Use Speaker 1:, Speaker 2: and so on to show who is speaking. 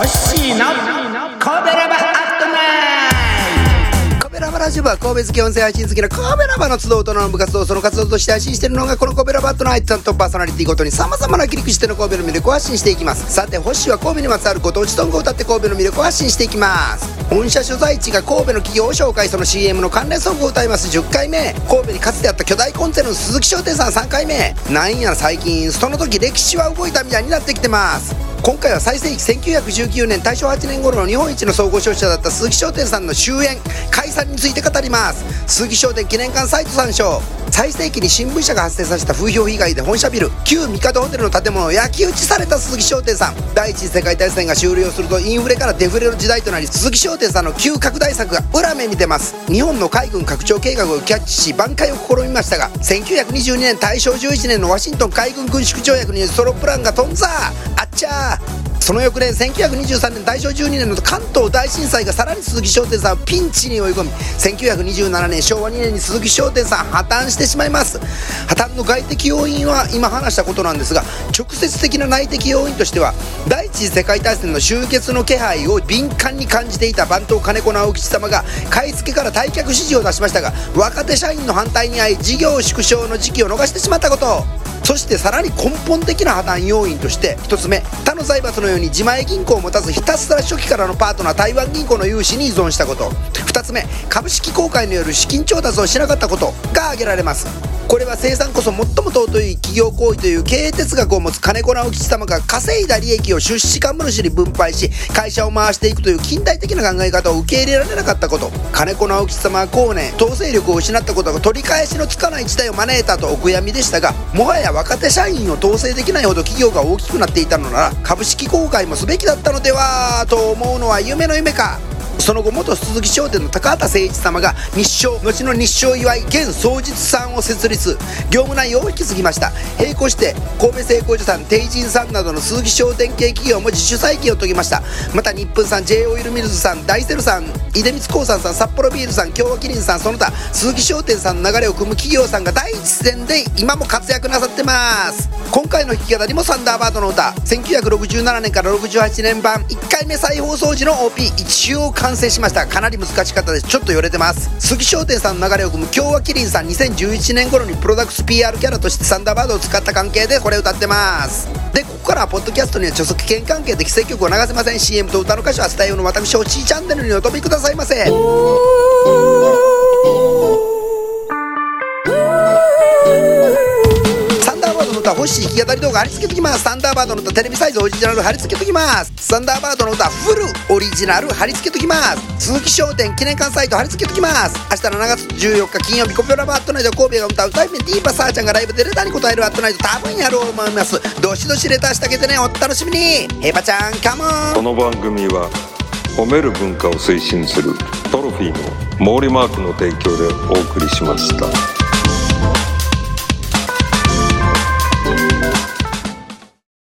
Speaker 1: ッシーの神デラバト神戸ラバラジオは神戸好き音声配信好きの神戸ラバの集う大人の部活動その活動として配信しているのがこの神戸ラバットナイトとパーソナリティごとに様々な切り口での神戸の魅力を発信していきます。さて星は神戸にまつわるご当地ソングを歌って神戸の魅力を発信していきます。本社所在地が神戸の企業を紹介その CM の関連ソングを歌います10回目。神戸にかつてあった巨大コンツェルン鈴木商店さん3回目。なんや最近その時歴史は動いたみたいになってきてます。今回は最盛期1919年大正8年頃の日本一の総合商社だった鈴木商店さんの終焉解散について語ります。鈴木商店記念館サイト参照。最盛期に新聞社が発生させた風評被害で本社ビル旧帝ホテルの建物を焼き討ちされた鈴木商店さん。第一次世界大戦が終了するとインフレからデフレの時代となり鈴木商店さんの急拡大策が裏目に出ます。日本の海軍拡張計画をキャッチし挽回を試みましたが1922年大正11年のワシントン海軍軍縮条約によるソロプランが頓挫。っちゃその翌年1923年大正12年の関東大震災がさらに鈴木商店さんをピンチに追い込み1927年昭和2年に鈴木商店さん破綻してしまいます。破綻の外的要因は今話したことなんですが直接的な内的要因としては第一次世界大戦の終結の気配を敏感に感じていた番頭金子直吉様が買い付けから退却指示を出しましたが若手社員の反対に遭い事業縮小の時期を逃してしまったこと。そしてさらに根本的な破綻要因として1つ目他の財閥のように自前銀行を持たずひたすら初期からのパートナー台湾銀行の融資に依存したこと。2つ目株式公開による資金調達をしなかったことが挙げられます。これは生産こそ最も尊い企業行為という経営哲学を持つ金子直吉様が稼いだ利益を出資株主に分配し会社を回していくという近代的な考え方を受け入れられなかったこと。金子直吉様は後年統制力を失ったことが取り返しのつかない事態を招いたとお悔やみでしたがもはや若手社員を統制できないほど企業が大きくなっていたのなら株式公開もすべきだったのではと思うのは夢の夢か。その後元鈴木商店の高畑誠一様が日商後の日商祝い現双日さんを設立業務内容を引き継ぎました。並行して神戸製鋼所さん帝人さんなどの鈴木商店系企業も自主再建を遂げました。また日本さん J オイルミルズさん大セルさん出光興産さん札幌ビールさん京和キリンさんその他鈴木商店さんの流れを組む企業さんが第一線で今も活躍なさってます。今回の弾き語りもサンダーバードの歌1967年から68年版1回目再放送時の OP 一応完完成しました。かなり難しかったです。ちょっと寄れてます。杉商店さんの流れを組む京和キリンさん2011年頃にプロダクツ PR キャラとしてサンダーバードを使った関係でこれ歌ってます。でここからはポッドキャストには著作権関係で規制曲を流せません。CM と歌の歌詞はスタイルの私おちチャンネルにお飛びくださいませ。歌欲しい弾き語り動画貼り付けときます。サンダーバードの歌テレビサイズオリジナル貼り付けときます。サンダーバードの歌フルオリジナル貼り付けときます。鈴木商店記念館サイト貼り付けときます。明日の7月14日金曜日コピョラバートナイト神戸が歌うタイムディーパサーちゃんがライブでレターに答えるアットナイト多分やろう思います。どしどしレターしてあげてねお楽しみに。ヘバちゃんカモン。
Speaker 2: この番組は褒める文化を推進するトロフィーの毛利マークの提供でお送りしました。